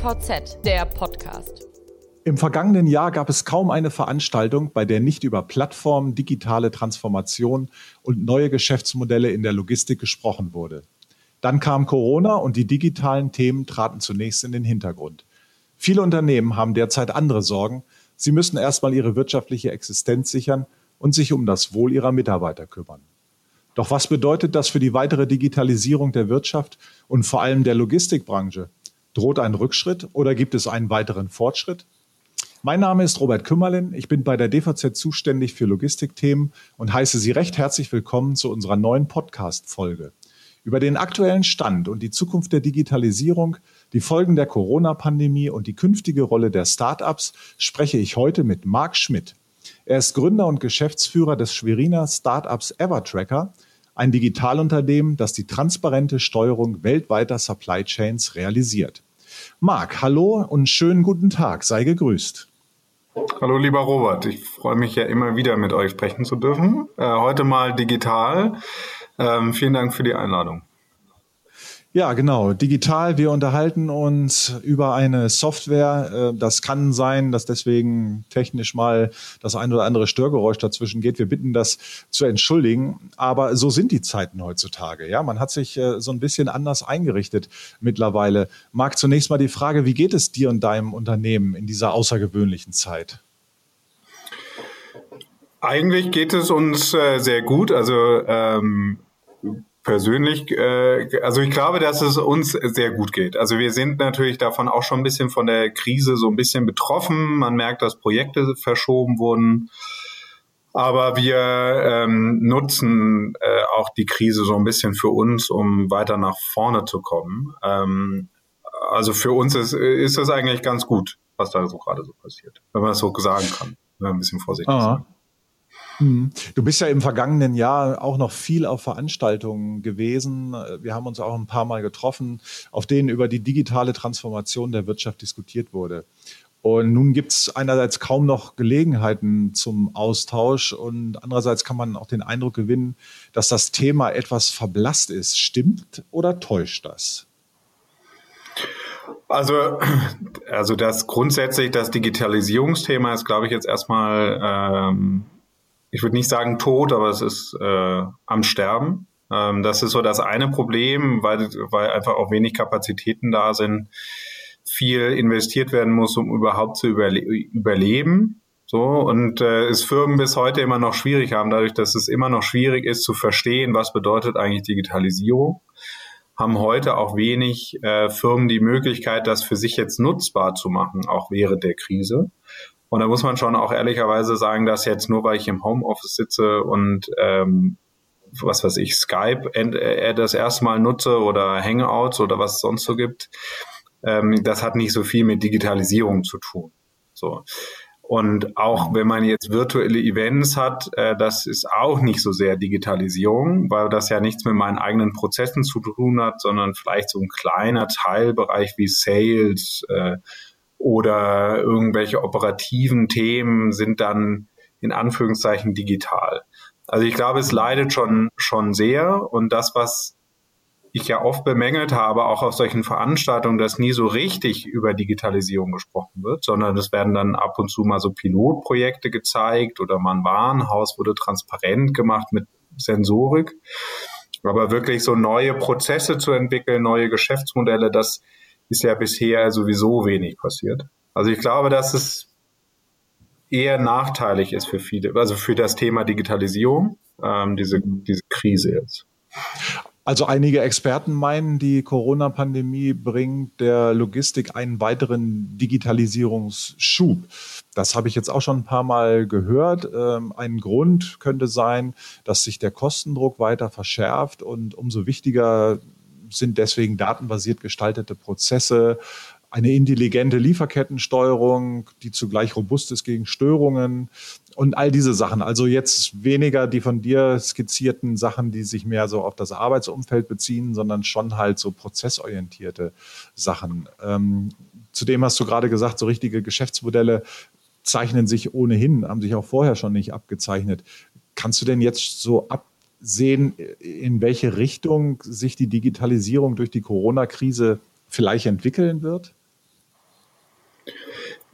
DVZ, der Podcast. Im vergangenen Jahr gab es kaum eine Veranstaltung, bei der nicht über Plattformen, digitale Transformation und neue Geschäftsmodelle in der Logistik gesprochen wurde. Dann kam Corona und die digitalen Themen traten zunächst in den Hintergrund. Viele Unternehmen haben derzeit andere Sorgen. Sie müssen erstmal ihre wirtschaftliche Existenz sichern und sich um das Wohl ihrer Mitarbeiter kümmern. Doch was bedeutet das für die weitere Digitalisierung der Wirtschaft und vor allem der Logistikbranche? Droht ein Rückschritt oder gibt es einen weiteren Fortschritt? Mein Name ist Robert Kümmerlin. Ich bin bei der DVZ zuständig für Logistikthemen und heiße Sie recht herzlich willkommen zu unserer neuen Podcast-Folge. Über den aktuellen Stand und die Zukunft der Digitalisierung, die Folgen der Corona-Pandemie und die künftige Rolle der Start-ups spreche ich heute mit Marc Schmidt. Er ist Gründer und Geschäftsführer des Schweriner Startups Evertracker, ein Digitalunternehmen, das die transparente Steuerung weltweiter Supply Chains realisiert. Marc, hallo und schönen guten Tag, sei gegrüßt. Hallo lieber Robert, ich freue mich ja immer wieder mit euch sprechen zu dürfen. Äh, heute mal digital. Ähm, vielen Dank für die Einladung. Ja, genau. Digital. Wir unterhalten uns über eine Software. Äh, das kann sein, dass deswegen technisch mal das ein oder andere Störgeräusch dazwischen geht. Wir bitten das zu entschuldigen. Aber so sind die Zeiten heutzutage. Ja, man hat sich äh, so ein bisschen anders eingerichtet mittlerweile. Marc, zunächst mal die Frage, wie geht es dir und deinem Unternehmen in dieser außergewöhnlichen Zeit? Eigentlich geht es uns äh, sehr gut. Also ähm, persönlich, äh, also ich glaube, dass es uns sehr gut geht. Also wir sind natürlich davon auch schon ein bisschen von der Krise so ein bisschen betroffen. Man merkt, dass Projekte verschoben wurden. Aber wir ähm, nutzen äh, auch die Krise so ein bisschen für uns, um weiter nach vorne zu kommen. Ähm, also für uns ist, ist das eigentlich ganz gut, was da so gerade so passiert, wenn man das so sagen kann. Ein bisschen vorsichtig sein. Hm. Du bist ja im vergangenen Jahr auch noch viel auf Veranstaltungen gewesen. Wir haben uns auch ein paar Mal getroffen, auf denen über die digitale Transformation der Wirtschaft diskutiert wurde. Und nun gibt es einerseits kaum noch Gelegenheiten zum Austausch und andererseits kann man auch den Eindruck gewinnen, dass das Thema etwas verblasst ist. Stimmt oder täuscht das? Also, also das grundsätzlich das Digitalisierungsthema ist, glaube ich, jetzt erstmal ähm, ich würde nicht sagen tot, aber es ist äh, am Sterben. Ähm, das ist so das eine Problem, weil, weil einfach auch wenig Kapazitäten da sind, viel investiert werden muss, um überhaupt zu überle überleben. So, und äh, es Firmen bis heute immer noch schwierig haben, dadurch, dass es immer noch schwierig ist zu verstehen, was bedeutet eigentlich Digitalisierung, haben heute auch wenig äh, Firmen die Möglichkeit, das für sich jetzt nutzbar zu machen, auch während der Krise. Und da muss man schon auch ehrlicherweise sagen, dass jetzt nur weil ich im Homeoffice sitze und ähm, was weiß ich, Skype äh, das erste Mal nutze oder Hangouts oder was es sonst so gibt, ähm, das hat nicht so viel mit Digitalisierung zu tun. So. Und auch wenn man jetzt virtuelle Events hat, äh, das ist auch nicht so sehr Digitalisierung, weil das ja nichts mit meinen eigenen Prozessen zu tun hat, sondern vielleicht so ein kleiner Teilbereich wie Sales, äh, oder irgendwelche operativen Themen sind dann in Anführungszeichen digital. Also ich glaube, es leidet schon, schon sehr und das, was ich ja oft bemängelt habe, auch auf solchen Veranstaltungen, dass nie so richtig über Digitalisierung gesprochen wird, sondern es werden dann ab und zu mal so Pilotprojekte gezeigt oder mal ein Warenhaus wurde transparent gemacht mit Sensorik. Aber wirklich so neue Prozesse zu entwickeln, neue Geschäftsmodelle, das ist ja bisher sowieso wenig passiert. Also ich glaube, dass es eher nachteilig ist für viele, also für das Thema Digitalisierung, ähm, diese, diese Krise jetzt. Also einige Experten meinen, die Corona-Pandemie bringt der Logistik einen weiteren Digitalisierungsschub. Das habe ich jetzt auch schon ein paar Mal gehört. Ähm, ein Grund könnte sein, dass sich der Kostendruck weiter verschärft und umso wichtiger sind deswegen datenbasiert gestaltete Prozesse, eine intelligente Lieferkettensteuerung, die zugleich robust ist gegen Störungen und all diese Sachen. Also jetzt weniger die von dir skizzierten Sachen, die sich mehr so auf das Arbeitsumfeld beziehen, sondern schon halt so prozessorientierte Sachen. Ähm, zudem hast du gerade gesagt, so richtige Geschäftsmodelle zeichnen sich ohnehin, haben sich auch vorher schon nicht abgezeichnet. Kannst du denn jetzt so ab sehen, in welche Richtung sich die Digitalisierung durch die Corona-Krise vielleicht entwickeln wird?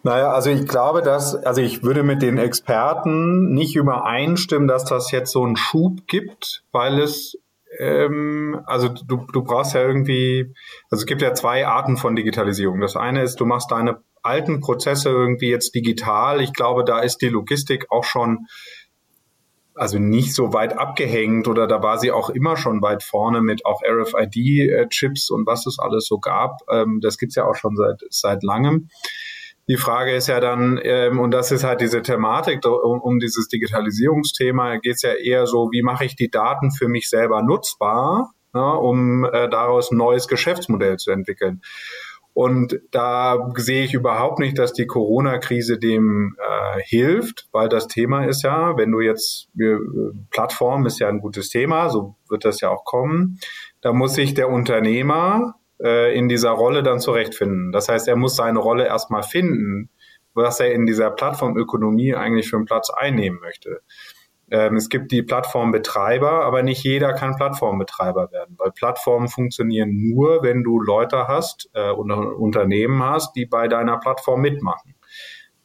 Naja, also ich glaube, dass, also ich würde mit den Experten nicht übereinstimmen, dass das jetzt so einen Schub gibt, weil es, ähm, also du, du brauchst ja irgendwie, also es gibt ja zwei Arten von Digitalisierung. Das eine ist, du machst deine alten Prozesse irgendwie jetzt digital. Ich glaube, da ist die Logistik auch schon also nicht so weit abgehängt oder da war sie auch immer schon weit vorne mit auch RFID-Chips und was es alles so gab. Ähm, das gibt's ja auch schon seit, seit langem. Die Frage ist ja dann, ähm, und das ist halt diese Thematik um, um dieses Digitalisierungsthema, geht's ja eher so, wie mache ich die Daten für mich selber nutzbar, ja, um äh, daraus ein neues Geschäftsmodell zu entwickeln. Und da sehe ich überhaupt nicht, dass die Corona-Krise dem äh, hilft, weil das Thema ist ja, wenn du jetzt, äh, Plattform ist ja ein gutes Thema, so wird das ja auch kommen, da muss sich der Unternehmer äh, in dieser Rolle dann zurechtfinden. Das heißt, er muss seine Rolle erstmal finden, was er in dieser Plattformökonomie eigentlich für einen Platz einnehmen möchte. Ähm, es gibt die Plattformbetreiber, aber nicht jeder kann Plattformbetreiber werden, weil Plattformen funktionieren nur, wenn du Leute hast äh, oder Unternehmen hast, die bei deiner Plattform mitmachen.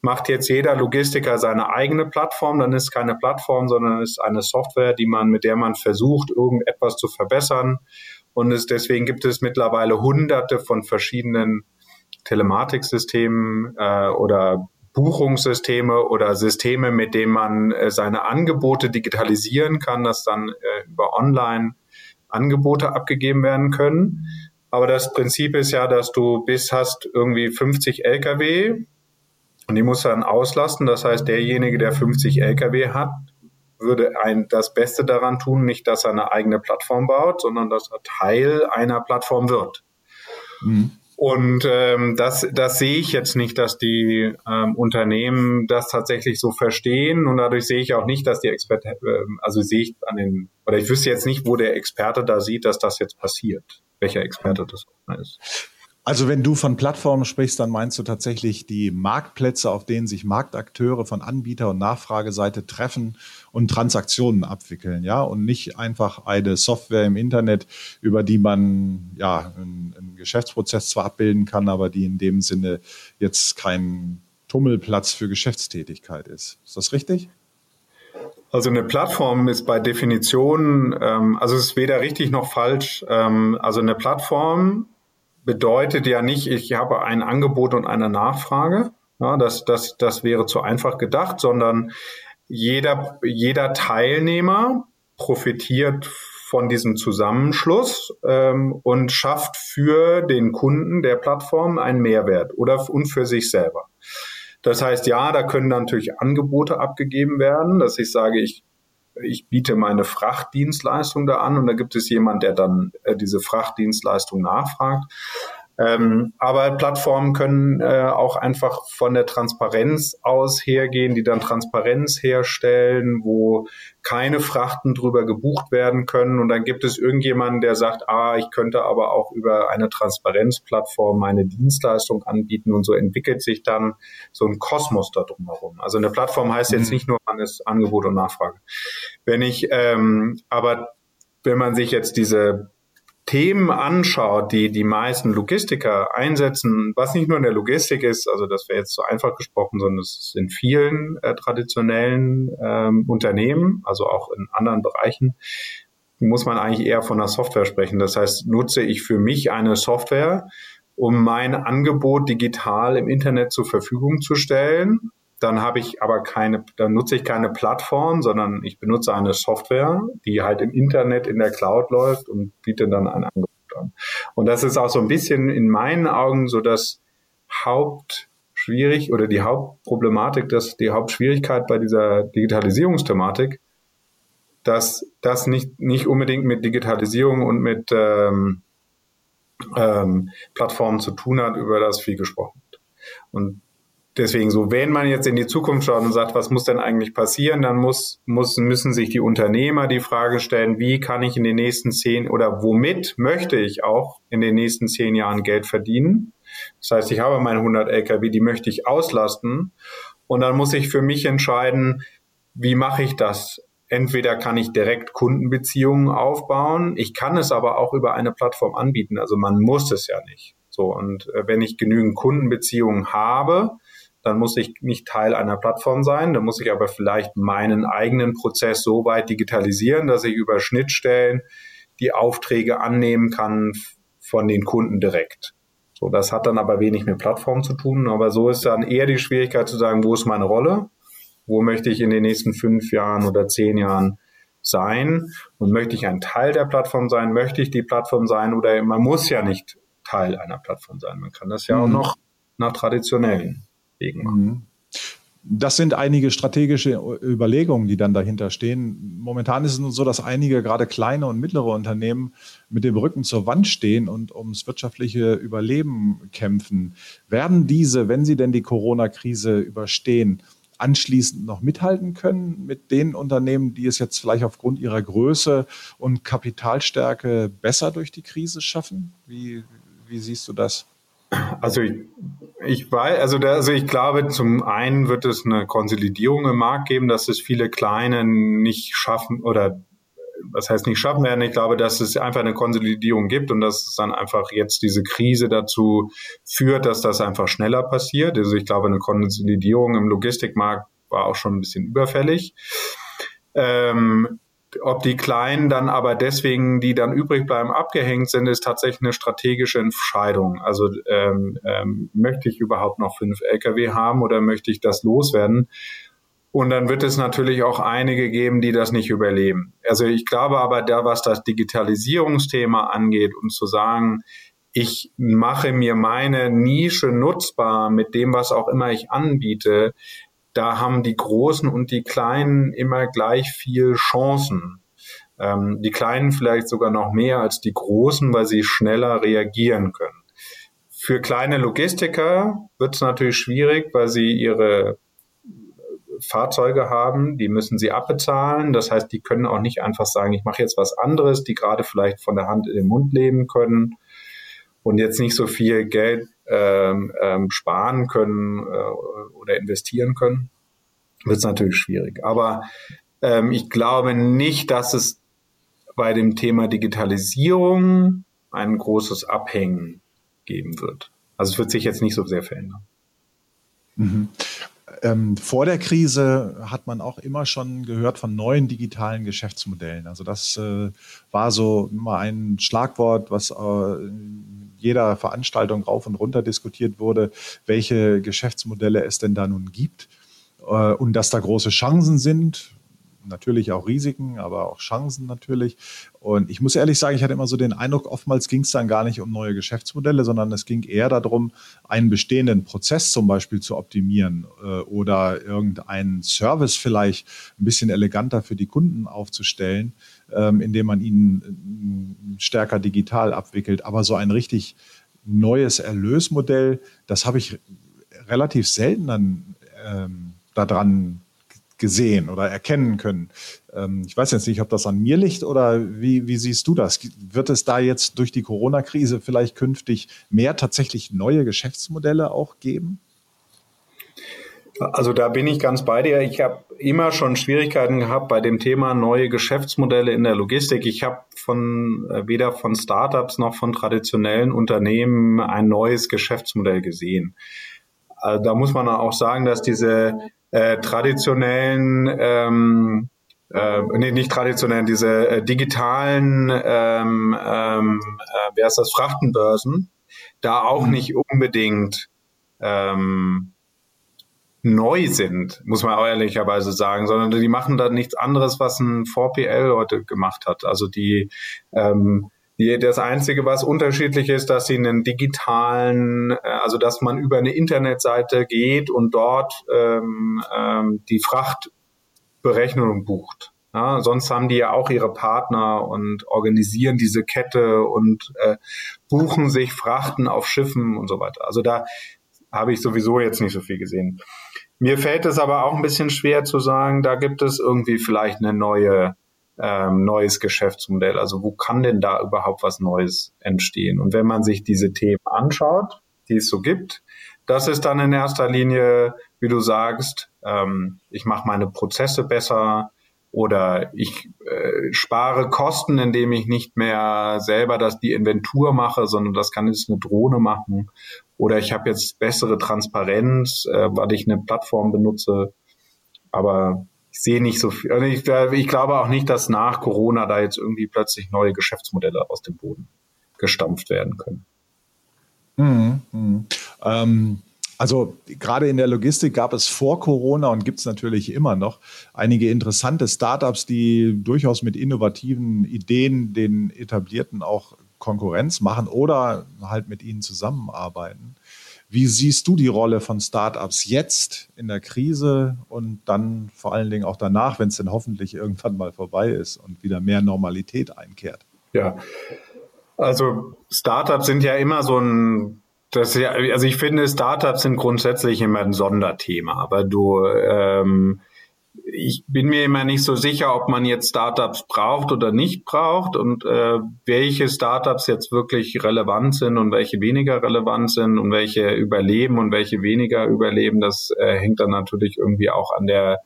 Macht jetzt jeder Logistiker seine eigene Plattform, dann ist keine Plattform, sondern ist eine Software, die man, mit der man versucht, irgendetwas zu verbessern. Und es, deswegen gibt es mittlerweile hunderte von verschiedenen Telematiksystemen äh, oder Buchungssysteme oder Systeme, mit denen man äh, seine Angebote digitalisieren kann, dass dann äh, über Online Angebote abgegeben werden können. Aber das Prinzip ist ja, dass du bis hast irgendwie 50 Lkw und die muss dann auslasten. Das heißt, derjenige, der 50 Lkw hat, würde ein, das Beste daran tun, nicht, dass er eine eigene Plattform baut, sondern dass er Teil einer Plattform wird. Mhm. Und ähm, das, das sehe ich jetzt nicht, dass die ähm, Unternehmen das tatsächlich so verstehen. Und dadurch sehe ich auch nicht, dass die Experten, äh, also sehe ich an den, oder ich wüsste jetzt nicht, wo der Experte da sieht, dass das jetzt passiert. Welcher Experte das ist. Also wenn du von Plattformen sprichst, dann meinst du tatsächlich die Marktplätze, auf denen sich Marktakteure von Anbieter- und Nachfrageseite treffen und Transaktionen abwickeln, ja, und nicht einfach eine Software im Internet, über die man ja einen, Geschäftsprozess zwar abbilden kann, aber die in dem Sinne jetzt kein Tummelplatz für Geschäftstätigkeit ist. Ist das richtig? Also eine Plattform ist bei Definition, ähm, also es ist weder richtig noch falsch. Ähm, also eine Plattform bedeutet ja nicht, ich habe ein Angebot und eine Nachfrage. Ja, das, das, das wäre zu einfach gedacht, sondern jeder, jeder Teilnehmer profitiert von diesem Zusammenschluss ähm, und schafft für den Kunden der Plattform einen Mehrwert oder und für sich selber. Das heißt, ja, da können natürlich Angebote abgegeben werden, dass ich sage, ich, ich biete meine Frachtdienstleistung da an und da gibt es jemand, der dann äh, diese Frachtdienstleistung nachfragt. Ähm, aber Plattformen können äh, auch einfach von der Transparenz aus hergehen, die dann Transparenz herstellen, wo keine Frachten drüber gebucht werden können. Und dann gibt es irgendjemanden, der sagt, ah, ich könnte aber auch über eine Transparenzplattform meine Dienstleistung anbieten. Und so entwickelt sich dann so ein Kosmos da drumherum. Also eine Plattform heißt jetzt mhm. nicht nur, man ist Angebot und Nachfrage. Wenn ich ähm, aber wenn man sich jetzt diese Themen anschaut, die die meisten Logistiker einsetzen, was nicht nur in der Logistik ist, also das wäre jetzt so einfach gesprochen, sondern es ist in vielen äh, traditionellen ähm, Unternehmen, also auch in anderen Bereichen, muss man eigentlich eher von einer Software sprechen. Das heißt, nutze ich für mich eine Software, um mein Angebot digital im Internet zur Verfügung zu stellen dann habe ich aber keine, dann nutze ich keine Plattform, sondern ich benutze eine Software, die halt im Internet in der Cloud läuft und biete dann ein Angebot an. Und das ist auch so ein bisschen in meinen Augen so das Hauptschwierig oder die Hauptproblematik, dass die Hauptschwierigkeit bei dieser Digitalisierungsthematik, dass das nicht, nicht unbedingt mit Digitalisierung und mit ähm, ähm, Plattformen zu tun hat, über das viel gesprochen wird. Und deswegen so, wenn man jetzt in die Zukunft schaut und sagt, was muss denn eigentlich passieren, dann muss, muss, müssen sich die Unternehmer die Frage stellen, wie kann ich in den nächsten zehn oder womit möchte ich auch in den nächsten zehn Jahren Geld verdienen? Das heißt, ich habe meine 100 LKW, die möchte ich auslasten. Und dann muss ich für mich entscheiden, wie mache ich das? Entweder kann ich direkt Kundenbeziehungen aufbauen, ich kann es aber auch über eine Plattform anbieten. Also man muss es ja nicht. So, und äh, wenn ich genügend Kundenbeziehungen habe, dann muss ich nicht Teil einer Plattform sein, dann muss ich aber vielleicht meinen eigenen Prozess so weit digitalisieren, dass ich über Schnittstellen die Aufträge annehmen kann von den Kunden direkt. So, das hat dann aber wenig mit Plattform zu tun, aber so ist dann eher die Schwierigkeit zu sagen, wo ist meine Rolle? Wo möchte ich in den nächsten fünf Jahren oder zehn Jahren sein? Und möchte ich ein Teil der Plattform sein? Möchte ich die Plattform sein? Oder man muss ja nicht Teil einer Plattform sein. Man kann das ja mhm. auch noch nach traditionellen Wegen machen. Mhm. Das sind einige strategische Überlegungen, die dann dahinter stehen. Momentan ist es nur so, dass einige, gerade kleine und mittlere Unternehmen, mit dem Rücken zur Wand stehen und ums wirtschaftliche Überleben kämpfen. Werden diese, wenn sie denn die Corona-Krise überstehen, anschließend noch mithalten können mit den Unternehmen, die es jetzt vielleicht aufgrund ihrer Größe und Kapitalstärke besser durch die Krise schaffen? Wie, wie siehst du das? Also ich, ich weiß, also, da, also ich glaube, zum einen wird es eine Konsolidierung im Markt geben, dass es viele kleine nicht schaffen oder was heißt nicht schaffen werden. Ich glaube, dass es einfach eine Konsolidierung gibt und dass es dann einfach jetzt diese Krise dazu führt, dass das einfach schneller passiert. Also ich glaube, eine Konsolidierung im Logistikmarkt war auch schon ein bisschen überfällig. Ähm, ob die Kleinen dann aber deswegen, die dann übrig bleiben, abgehängt sind, ist tatsächlich eine strategische Entscheidung. Also ähm, ähm, möchte ich überhaupt noch fünf Lkw haben oder möchte ich das loswerden? Und dann wird es natürlich auch einige geben, die das nicht überleben. Also ich glaube aber da, was das Digitalisierungsthema angeht, um zu sagen, ich mache mir meine Nische nutzbar mit dem, was auch immer ich anbiete, da haben die Großen und die Kleinen immer gleich viel Chancen. Ähm, die Kleinen vielleicht sogar noch mehr als die Großen, weil sie schneller reagieren können. Für kleine Logistiker wird es natürlich schwierig, weil sie ihre Fahrzeuge haben, die müssen sie abbezahlen. Das heißt, die können auch nicht einfach sagen, ich mache jetzt was anderes, die gerade vielleicht von der Hand in den Mund leben können und jetzt nicht so viel Geld ähm, ähm, sparen können äh, oder investieren können, wird es natürlich schwierig. Aber ähm, ich glaube nicht, dass es bei dem Thema Digitalisierung ein großes Abhängen geben wird. Also es wird sich jetzt nicht so sehr verändern. Mhm. Ähm, vor der Krise hat man auch immer schon gehört von neuen digitalen Geschäftsmodellen. Also das äh, war so immer ein Schlagwort, was äh, jeder Veranstaltung rauf und runter diskutiert wurde, welche Geschäftsmodelle es denn da nun gibt äh, und dass da große Chancen sind natürlich auch Risiken, aber auch Chancen natürlich. Und ich muss ehrlich sagen, ich hatte immer so den Eindruck, oftmals ging es dann gar nicht um neue Geschäftsmodelle, sondern es ging eher darum, einen bestehenden Prozess zum Beispiel zu optimieren äh, oder irgendeinen Service vielleicht ein bisschen eleganter für die Kunden aufzustellen, ähm, indem man ihn äh, stärker digital abwickelt. Aber so ein richtig neues Erlösmodell, das habe ich relativ selten dann ähm, daran gesehen oder erkennen können. Ähm, ich weiß jetzt nicht, ob das an mir liegt oder wie, wie siehst du das? Wird es da jetzt durch die Corona-Krise vielleicht künftig mehr tatsächlich neue Geschäftsmodelle auch geben? Also da bin ich ganz bei dir. Ich habe immer schon Schwierigkeiten gehabt bei dem Thema neue Geschäftsmodelle in der Logistik. Ich habe von äh, weder von Startups noch von traditionellen Unternehmen ein neues Geschäftsmodell gesehen. Also da muss man auch sagen, dass diese äh, traditionellen, ähm, äh, nee, nicht traditionellen, diese äh, digitalen, ähm, ähm, äh, wer ist das, Frachtenbörsen, da auch mhm. nicht unbedingt ähm, neu sind, muss man ehrlicherweise sagen, sondern die machen da nichts anderes, was ein 4PL heute gemacht hat. Also die ähm, die, das Einzige, was unterschiedlich ist, dass sie einen digitalen, äh, also dass man über eine Internetseite geht und dort ähm, ähm, die Frachtberechnung bucht. Ja, sonst haben die ja auch ihre Partner und organisieren diese Kette und äh, buchen sich Frachten auf Schiffen und so weiter. Also da habe ich sowieso jetzt nicht so viel gesehen. Mir fällt es aber auch ein bisschen schwer zu sagen, da gibt es irgendwie vielleicht eine neue ähm, neues Geschäftsmodell? Also wo kann denn da überhaupt was Neues entstehen? Und wenn man sich diese Themen anschaut, die es so gibt, das ist dann in erster Linie, wie du sagst, ähm, ich mache meine Prozesse besser, oder ich äh, spare Kosten, indem ich nicht mehr selber das die Inventur mache, sondern das kann jetzt eine Drohne machen oder ich habe jetzt bessere Transparenz, äh, weil ich eine Plattform benutze. Aber ich sehe nicht so viel. Also ich, ich glaube auch nicht, dass nach Corona da jetzt irgendwie plötzlich neue Geschäftsmodelle aus dem Boden gestampft werden können. Mhm, mh. ähm, also gerade in der Logistik gab es vor Corona und gibt es natürlich immer noch einige interessante Startups, die durchaus mit innovativen Ideen den etablierten auch Konkurrenz machen oder halt mit ihnen zusammenarbeiten. Wie siehst du die Rolle von Startups jetzt in der Krise und dann vor allen Dingen auch danach, wenn es denn hoffentlich irgendwann mal vorbei ist und wieder mehr Normalität einkehrt? Ja, also Startups sind ja immer so ein das ja, also ich finde, Startups sind grundsätzlich immer ein Sonderthema, aber du, ähm, ich bin mir immer nicht so sicher, ob man jetzt Startups braucht oder nicht braucht und äh, welche Startups jetzt wirklich relevant sind und welche weniger relevant sind und welche überleben und welche weniger überleben. Das äh, hängt dann natürlich irgendwie auch an der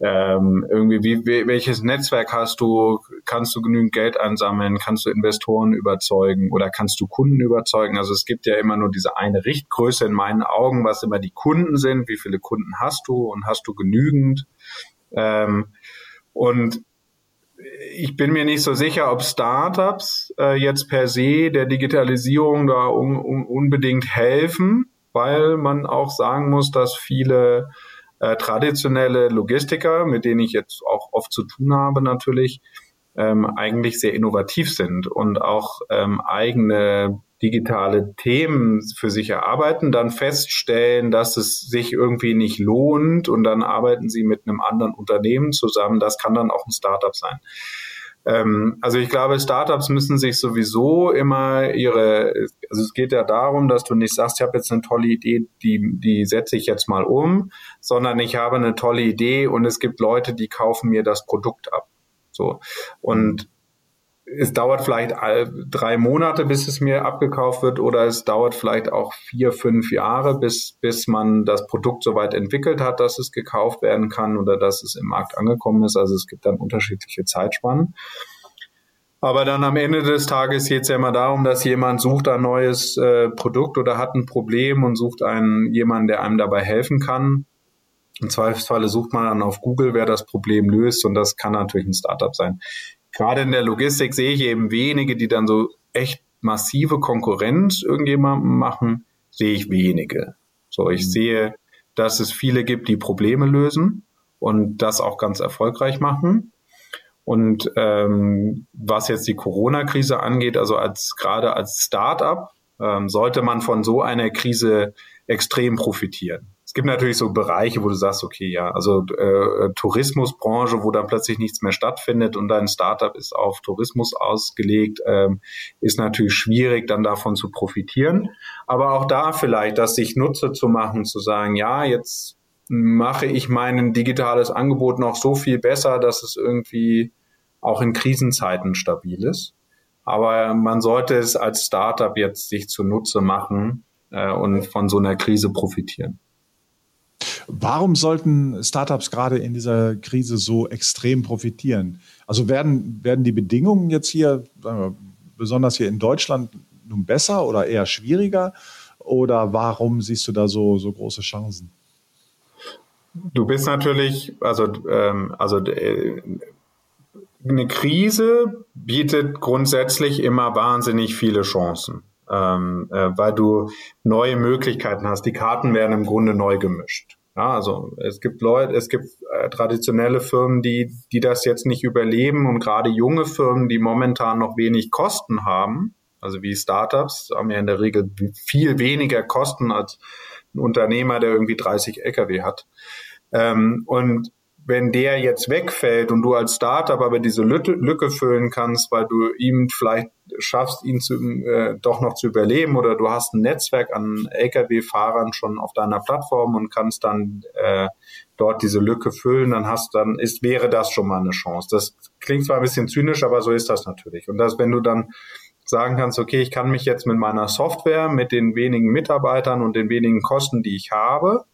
ähm, irgendwie, wie, welches Netzwerk hast du? Kannst du genügend Geld einsammeln? Kannst du Investoren überzeugen oder kannst du Kunden überzeugen? Also es gibt ja immer nur diese eine Richtgröße in meinen Augen, was immer die Kunden sind. Wie viele Kunden hast du und hast du genügend? Ähm, und ich bin mir nicht so sicher, ob Startups äh, jetzt per se der Digitalisierung da un, un, unbedingt helfen, weil man auch sagen muss, dass viele äh, traditionelle Logistiker, mit denen ich jetzt auch oft zu tun habe natürlich, ähm, eigentlich sehr innovativ sind und auch ähm, eigene digitale Themen für sich erarbeiten, dann feststellen, dass es sich irgendwie nicht lohnt und dann arbeiten sie mit einem anderen Unternehmen zusammen. Das kann dann auch ein Startup sein. Ähm, also ich glaube, Startups müssen sich sowieso immer ihre, also es geht ja darum, dass du nicht sagst, ich habe jetzt eine tolle Idee, die, die setze ich jetzt mal um, sondern ich habe eine tolle Idee und es gibt Leute, die kaufen mir das Produkt ab. So. Und es dauert vielleicht drei Monate, bis es mir abgekauft wird, oder es dauert vielleicht auch vier, fünf Jahre, bis, bis man das Produkt so weit entwickelt hat, dass es gekauft werden kann oder dass es im Markt angekommen ist. Also es gibt dann unterschiedliche Zeitspannen. Aber dann am Ende des Tages geht es ja immer darum, dass jemand sucht ein neues äh, Produkt oder hat ein Problem und sucht einen jemanden, der einem dabei helfen kann. Im Zweifelsfalle sucht man dann auf Google, wer das Problem löst und das kann natürlich ein Startup sein gerade in der Logistik sehe ich eben wenige, die dann so echt massive Konkurrenz irgendjemandem machen, sehe ich wenige. So, ich mhm. sehe, dass es viele gibt, die Probleme lösen und das auch ganz erfolgreich machen. Und ähm, was jetzt die Corona-Krise angeht, also als gerade als Start-up ähm, sollte man von so einer Krise extrem profitieren es gibt natürlich so Bereiche, wo du sagst, okay, ja, also äh, Tourismusbranche, wo dann plötzlich nichts mehr stattfindet und dein Startup ist auf Tourismus ausgelegt, ähm, ist natürlich schwierig, dann davon zu profitieren. Aber auch da vielleicht, dass sich Nutze zu machen, zu sagen, ja, jetzt mache ich mein digitales Angebot noch so viel besser, dass es irgendwie auch in Krisenzeiten stabil ist. Aber man sollte es als Startup jetzt sich zunutze machen äh, und von so einer Krise profitieren. Warum sollten Startups gerade in dieser Krise so extrem profitieren? Also werden, werden die Bedingungen jetzt hier, wir, besonders hier in Deutschland, nun besser oder eher schwieriger? Oder warum siehst du da so, so große Chancen? Du bist natürlich, also, ähm, also äh, eine Krise bietet grundsätzlich immer wahnsinnig viele Chancen, ähm, äh, weil du neue Möglichkeiten hast. Die Karten werden im Grunde neu gemischt. Ja, also es gibt Leute, es gibt äh, traditionelle Firmen, die, die das jetzt nicht überleben und gerade junge Firmen, die momentan noch wenig Kosten haben, also wie Startups, haben ja in der Regel viel weniger Kosten als ein Unternehmer, der irgendwie 30 Lkw hat. Ähm, und wenn der jetzt wegfällt und du als Startup aber diese Lücke, Lücke füllen kannst, weil du ihm vielleicht schaffst, ihn zu, äh, doch noch zu überleben oder du hast ein Netzwerk an Lkw-Fahrern schon auf deiner Plattform und kannst dann äh, dort diese Lücke füllen, dann hast dann ist wäre das schon mal eine Chance. Das klingt zwar ein bisschen zynisch, aber so ist das natürlich. Und das, wenn du dann sagen kannst, okay, ich kann mich jetzt mit meiner Software, mit den wenigen Mitarbeitern und den wenigen Kosten, die ich habe,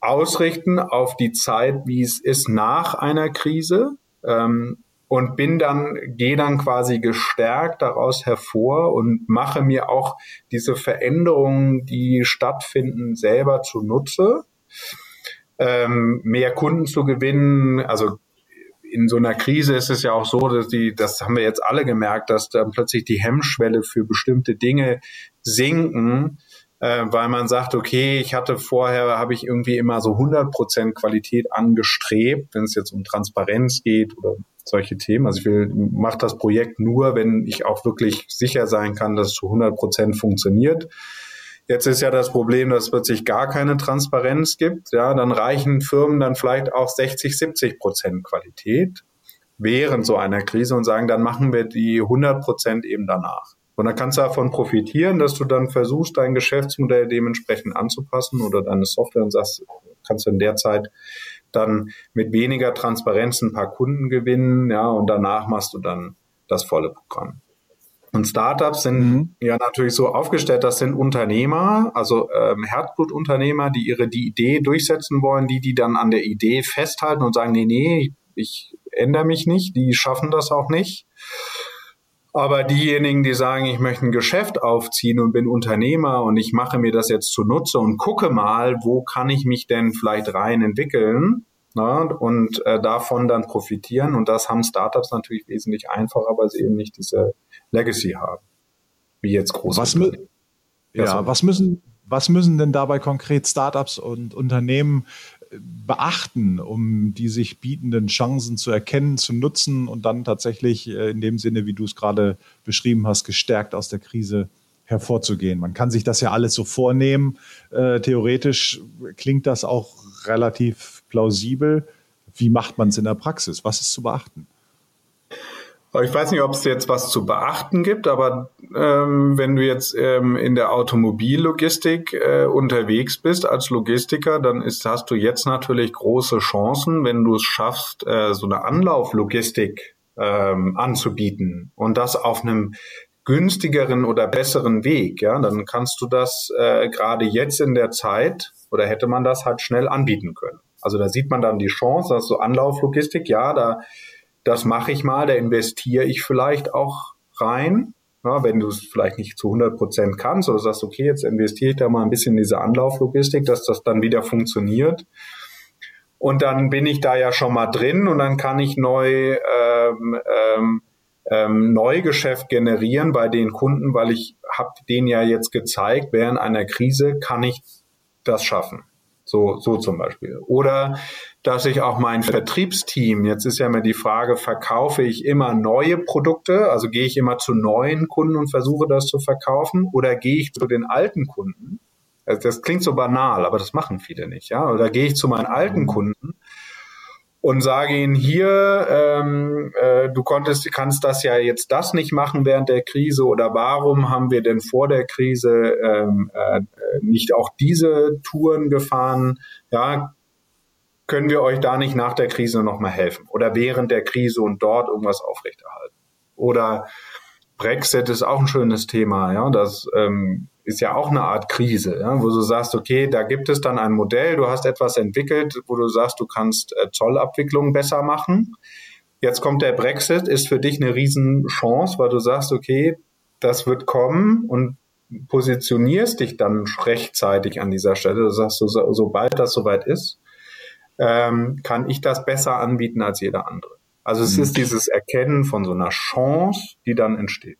ausrichten auf die Zeit, wie es ist nach einer Krise. Ähm, und bin dann, gehe dann quasi gestärkt daraus hervor und mache mir auch diese Veränderungen, die stattfinden, selber zunutze. Ähm, mehr Kunden zu gewinnen, also in so einer Krise ist es ja auch so, dass die, das haben wir jetzt alle gemerkt, dass dann plötzlich die Hemmschwelle für bestimmte Dinge sinken, äh, weil man sagt, okay, ich hatte vorher, habe ich irgendwie immer so 100 Prozent Qualität angestrebt, wenn es jetzt um Transparenz geht oder solche Themen. Also ich will, mache das Projekt nur, wenn ich auch wirklich sicher sein kann, dass es zu 100 Prozent funktioniert. Jetzt ist ja das Problem, dass es plötzlich gar keine Transparenz gibt. Ja, dann reichen Firmen dann vielleicht auch 60, 70 Prozent Qualität während so einer Krise und sagen, dann machen wir die 100 Prozent eben danach. Und dann kannst du davon profitieren, dass du dann versuchst, dein Geschäftsmodell dementsprechend anzupassen oder deine Software und sagst, kannst du in der Zeit dann mit weniger Transparenz ein paar Kunden gewinnen, ja, und danach machst du dann das volle Programm. Und Startups sind mhm. ja natürlich so aufgestellt, das sind Unternehmer, also ähm, Herzblutunternehmer, die ihre die Idee durchsetzen wollen, die die dann an der Idee festhalten und sagen, nee, nee, ich ändere mich nicht, die schaffen das auch nicht. Aber diejenigen, die sagen, ich möchte ein Geschäft aufziehen und bin Unternehmer und ich mache mir das jetzt zunutze und gucke mal, wo kann ich mich denn vielleicht rein entwickeln, na, und äh, davon dann profitieren. Und das haben Startups natürlich wesentlich einfacher, weil sie eben nicht diese Legacy haben, wie jetzt große. Was, ja, ja was müssen was müssen denn dabei konkret Startups und Unternehmen beachten, um die sich bietenden Chancen zu erkennen, zu nutzen und dann tatsächlich äh, in dem Sinne, wie du es gerade beschrieben hast, gestärkt aus der Krise hervorzugehen. Man kann sich das ja alles so vornehmen. Äh, theoretisch klingt das auch relativ plausibel. Wie macht man es in der Praxis? Was ist zu beachten? Ich weiß nicht, ob es jetzt was zu beachten gibt, aber ähm, wenn du jetzt ähm, in der Automobillogistik äh, unterwegs bist als Logistiker, dann ist, hast du jetzt natürlich große Chancen, wenn du es schaffst, äh, so eine Anlauflogistik ähm, anzubieten und das auf einem günstigeren oder besseren Weg. Ja, dann kannst du das äh, gerade jetzt in der Zeit oder hätte man das halt schnell anbieten können. Also da sieht man dann die Chance, dass so Anlauflogistik, ja, da das mache ich mal, da investiere ich vielleicht auch rein. Ja, wenn du es vielleicht nicht zu 100 Prozent kannst oder sagst, okay, jetzt investiere ich da mal ein bisschen in diese Anlauflogistik, dass das dann wieder funktioniert. Und dann bin ich da ja schon mal drin und dann kann ich neu ähm, ähm, ähm, Neugeschäft generieren bei den Kunden, weil ich habe denen ja jetzt gezeigt, während einer Krise kann ich das schaffen. So, so zum Beispiel. Oder dass ich auch mein Vertriebsteam, jetzt ist ja immer die Frage, verkaufe ich immer neue Produkte, also gehe ich immer zu neuen Kunden und versuche das zu verkaufen, oder gehe ich zu den alten Kunden? Also das klingt so banal, aber das machen viele nicht, ja. Oder gehe ich zu meinen alten Kunden und sage ihnen hier, ähm, äh, du konntest, kannst das ja jetzt das nicht machen während der Krise oder warum haben wir denn vor der Krise ähm, äh, nicht auch diese Touren gefahren? Ja, können wir euch da nicht nach der Krise nochmal helfen oder während der Krise und dort irgendwas aufrechterhalten? Oder Brexit ist auch ein schönes Thema, ja, das ähm, ist ja auch eine Art Krise, ja, wo du sagst, okay, da gibt es dann ein Modell, du hast etwas entwickelt, wo du sagst, du kannst äh, Zollabwicklung besser machen. Jetzt kommt der Brexit, ist für dich eine Riesenchance, weil du sagst, okay, das wird kommen und positionierst dich dann rechtzeitig an dieser Stelle. Du sagst, so, sobald das soweit ist, ähm, kann ich das besser anbieten als jeder andere. Also es mhm. ist dieses Erkennen von so einer Chance, die dann entsteht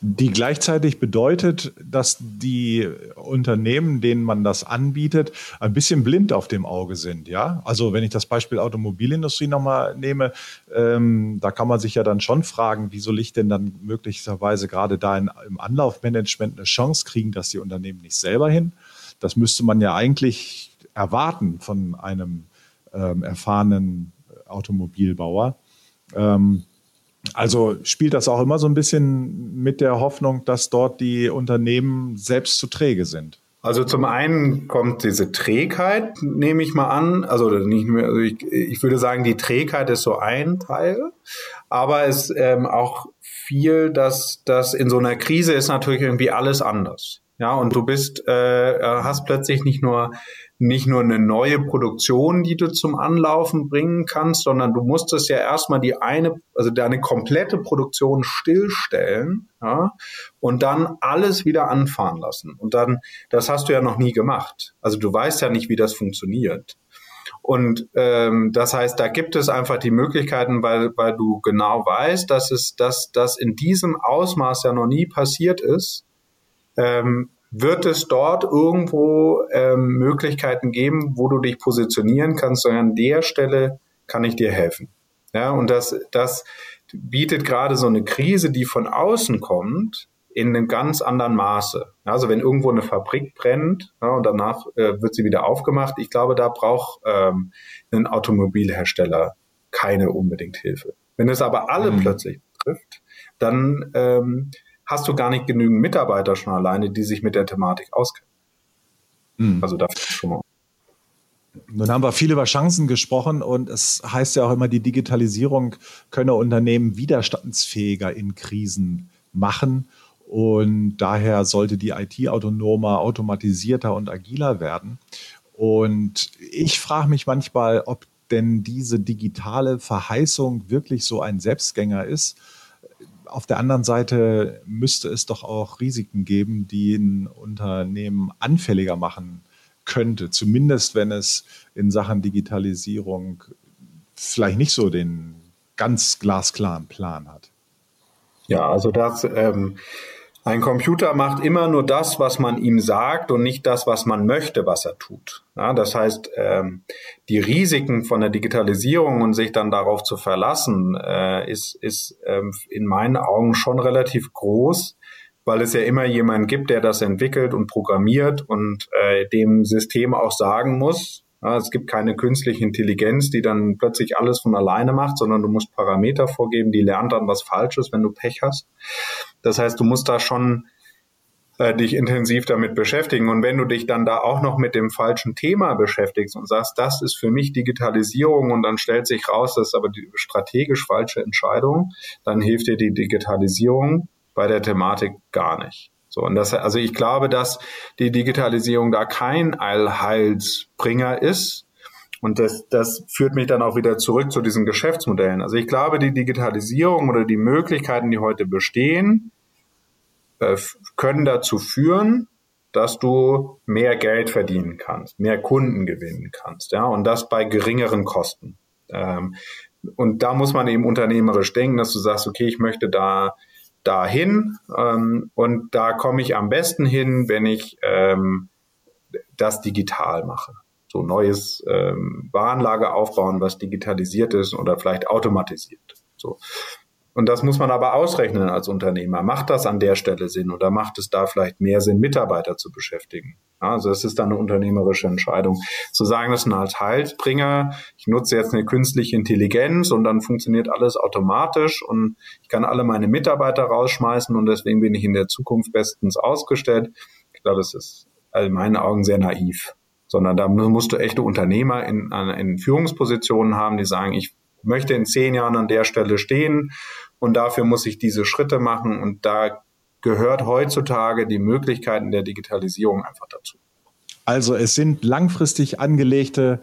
die gleichzeitig bedeutet, dass die Unternehmen, denen man das anbietet, ein bisschen blind auf dem Auge sind. Ja, also wenn ich das Beispiel Automobilindustrie nochmal nehme, ähm, da kann man sich ja dann schon fragen, wie soll ich denn dann möglicherweise gerade da in, im Anlaufmanagement eine Chance kriegen, dass die Unternehmen nicht selber hin? Das müsste man ja eigentlich erwarten von einem ähm, erfahrenen Automobilbauer. Ähm, also spielt das auch immer so ein bisschen mit der Hoffnung, dass dort die Unternehmen selbst zu träge sind. Also zum einen kommt diese Trägheit, nehme ich mal an. Also nicht mehr, also ich, ich würde sagen, die Trägheit ist so ein Teil, aber es ähm, auch viel, dass das in so einer Krise ist natürlich irgendwie alles anders. Ja, und du bist, äh, hast plötzlich nicht nur nicht nur eine neue Produktion, die du zum Anlaufen bringen kannst, sondern du musstest ja erstmal die eine, also deine komplette Produktion stillstellen ja, und dann alles wieder anfahren lassen. Und dann, das hast du ja noch nie gemacht. Also du weißt ja nicht, wie das funktioniert. Und ähm, das heißt, da gibt es einfach die Möglichkeiten, weil, weil du genau weißt, dass es, dass das in diesem Ausmaß ja noch nie passiert ist, ähm, wird es dort irgendwo ähm, Möglichkeiten geben, wo du dich positionieren kannst, sondern an der Stelle kann ich dir helfen. Ja, und das, das bietet gerade so eine Krise, die von außen kommt, in einem ganz anderen Maße. Also wenn irgendwo eine Fabrik brennt ja, und danach äh, wird sie wieder aufgemacht, ich glaube, da braucht ähm, ein Automobilhersteller keine unbedingt Hilfe. Wenn es aber alle mhm. plötzlich betrifft, dann ähm, hast du gar nicht genügend Mitarbeiter schon alleine, die sich mit der Thematik auskennen. Mhm. Also dafür schon mal. Nun haben wir viel über Chancen gesprochen und es heißt ja auch immer, die Digitalisierung könne Unternehmen widerstandsfähiger in Krisen machen. Und daher sollte die IT autonomer, automatisierter und agiler werden. Und ich frage mich manchmal, ob denn diese digitale Verheißung wirklich so ein Selbstgänger ist auf der anderen Seite müsste es doch auch Risiken geben, die ein Unternehmen anfälliger machen könnte, zumindest wenn es in Sachen Digitalisierung vielleicht nicht so den ganz glasklaren Plan hat. Ja, also das ähm, ein Computer macht immer nur das, was man ihm sagt und nicht das, was man möchte, was er tut. Ja, das heißt, ähm, die Risiken von der Digitalisierung und sich dann darauf zu verlassen, äh, ist, ist ähm, in meinen Augen schon relativ groß, weil es ja immer jemanden gibt, der das entwickelt und programmiert und äh, dem System auch sagen muss, ja, es gibt keine künstliche Intelligenz, die dann plötzlich alles von alleine macht, sondern du musst Parameter vorgeben, die lernt dann was Falsches, wenn du Pech hast. Das heißt, du musst da schon äh, dich intensiv damit beschäftigen. Und wenn du dich dann da auch noch mit dem falschen Thema beschäftigst und sagst, das ist für mich Digitalisierung und dann stellt sich raus, das ist aber die strategisch falsche Entscheidung, dann hilft dir die Digitalisierung bei der Thematik gar nicht. So, und das, also ich glaube, dass die Digitalisierung da kein Allheilsbringer ist. Und das, das führt mich dann auch wieder zurück zu diesen Geschäftsmodellen. Also ich glaube, die Digitalisierung oder die Möglichkeiten, die heute bestehen, äh, können dazu führen, dass du mehr Geld verdienen kannst, mehr Kunden gewinnen kannst, ja, und das bei geringeren Kosten. Ähm, und da muss man eben unternehmerisch denken, dass du sagst, okay, ich möchte da dahin ähm, und da komme ich am besten hin, wenn ich ähm, das digital mache. So neues ähm, Warenlager aufbauen, was digitalisiert ist oder vielleicht automatisiert. So. Und das muss man aber ausrechnen als Unternehmer. Macht das an der Stelle Sinn oder macht es da vielleicht mehr Sinn, Mitarbeiter zu beschäftigen? Also es ist dann eine unternehmerische Entscheidung. Zu sagen, das ist ein als Heilsbringer, ich nutze jetzt eine künstliche Intelligenz und dann funktioniert alles automatisch und ich kann alle meine Mitarbeiter rausschmeißen und deswegen bin ich in der Zukunft bestens ausgestellt. Ich glaube, das ist in meinen Augen sehr naiv. Sondern da musst du echte Unternehmer in, in Führungspositionen haben, die sagen, ich möchte in zehn Jahren an der Stelle stehen und dafür muss ich diese Schritte machen und da gehört heutzutage die Möglichkeiten der Digitalisierung einfach dazu. Also es sind langfristig angelegte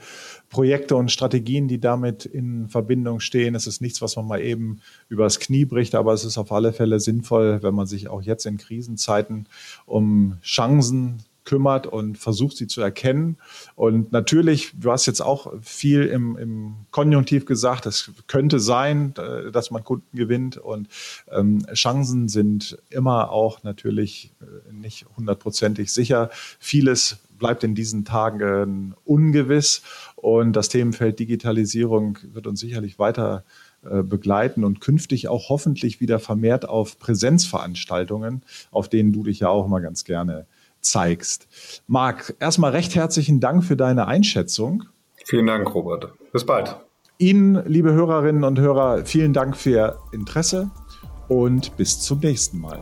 Projekte und Strategien, die damit in Verbindung stehen. Es ist nichts, was man mal eben übers Knie bricht, aber es ist auf alle Fälle sinnvoll, wenn man sich auch jetzt in Krisenzeiten um Chancen kümmert und versucht, sie zu erkennen. Und natürlich, du hast jetzt auch viel im, im Konjunktiv gesagt, es könnte sein, äh, dass man Kunden gewinnt. Und ähm, Chancen sind immer auch natürlich äh, nicht hundertprozentig sicher. Vieles bleibt in diesen Tagen ungewiss. Und das Themenfeld Digitalisierung wird uns sicherlich weiter äh, begleiten und künftig auch hoffentlich wieder vermehrt auf Präsenzveranstaltungen, auf denen du dich ja auch mal ganz gerne zeigst. Marc, erstmal recht herzlichen Dank für deine Einschätzung. Vielen Dank, Robert. Bis bald. Ihnen, liebe Hörerinnen und Hörer, vielen Dank für Ihr Interesse und bis zum nächsten Mal.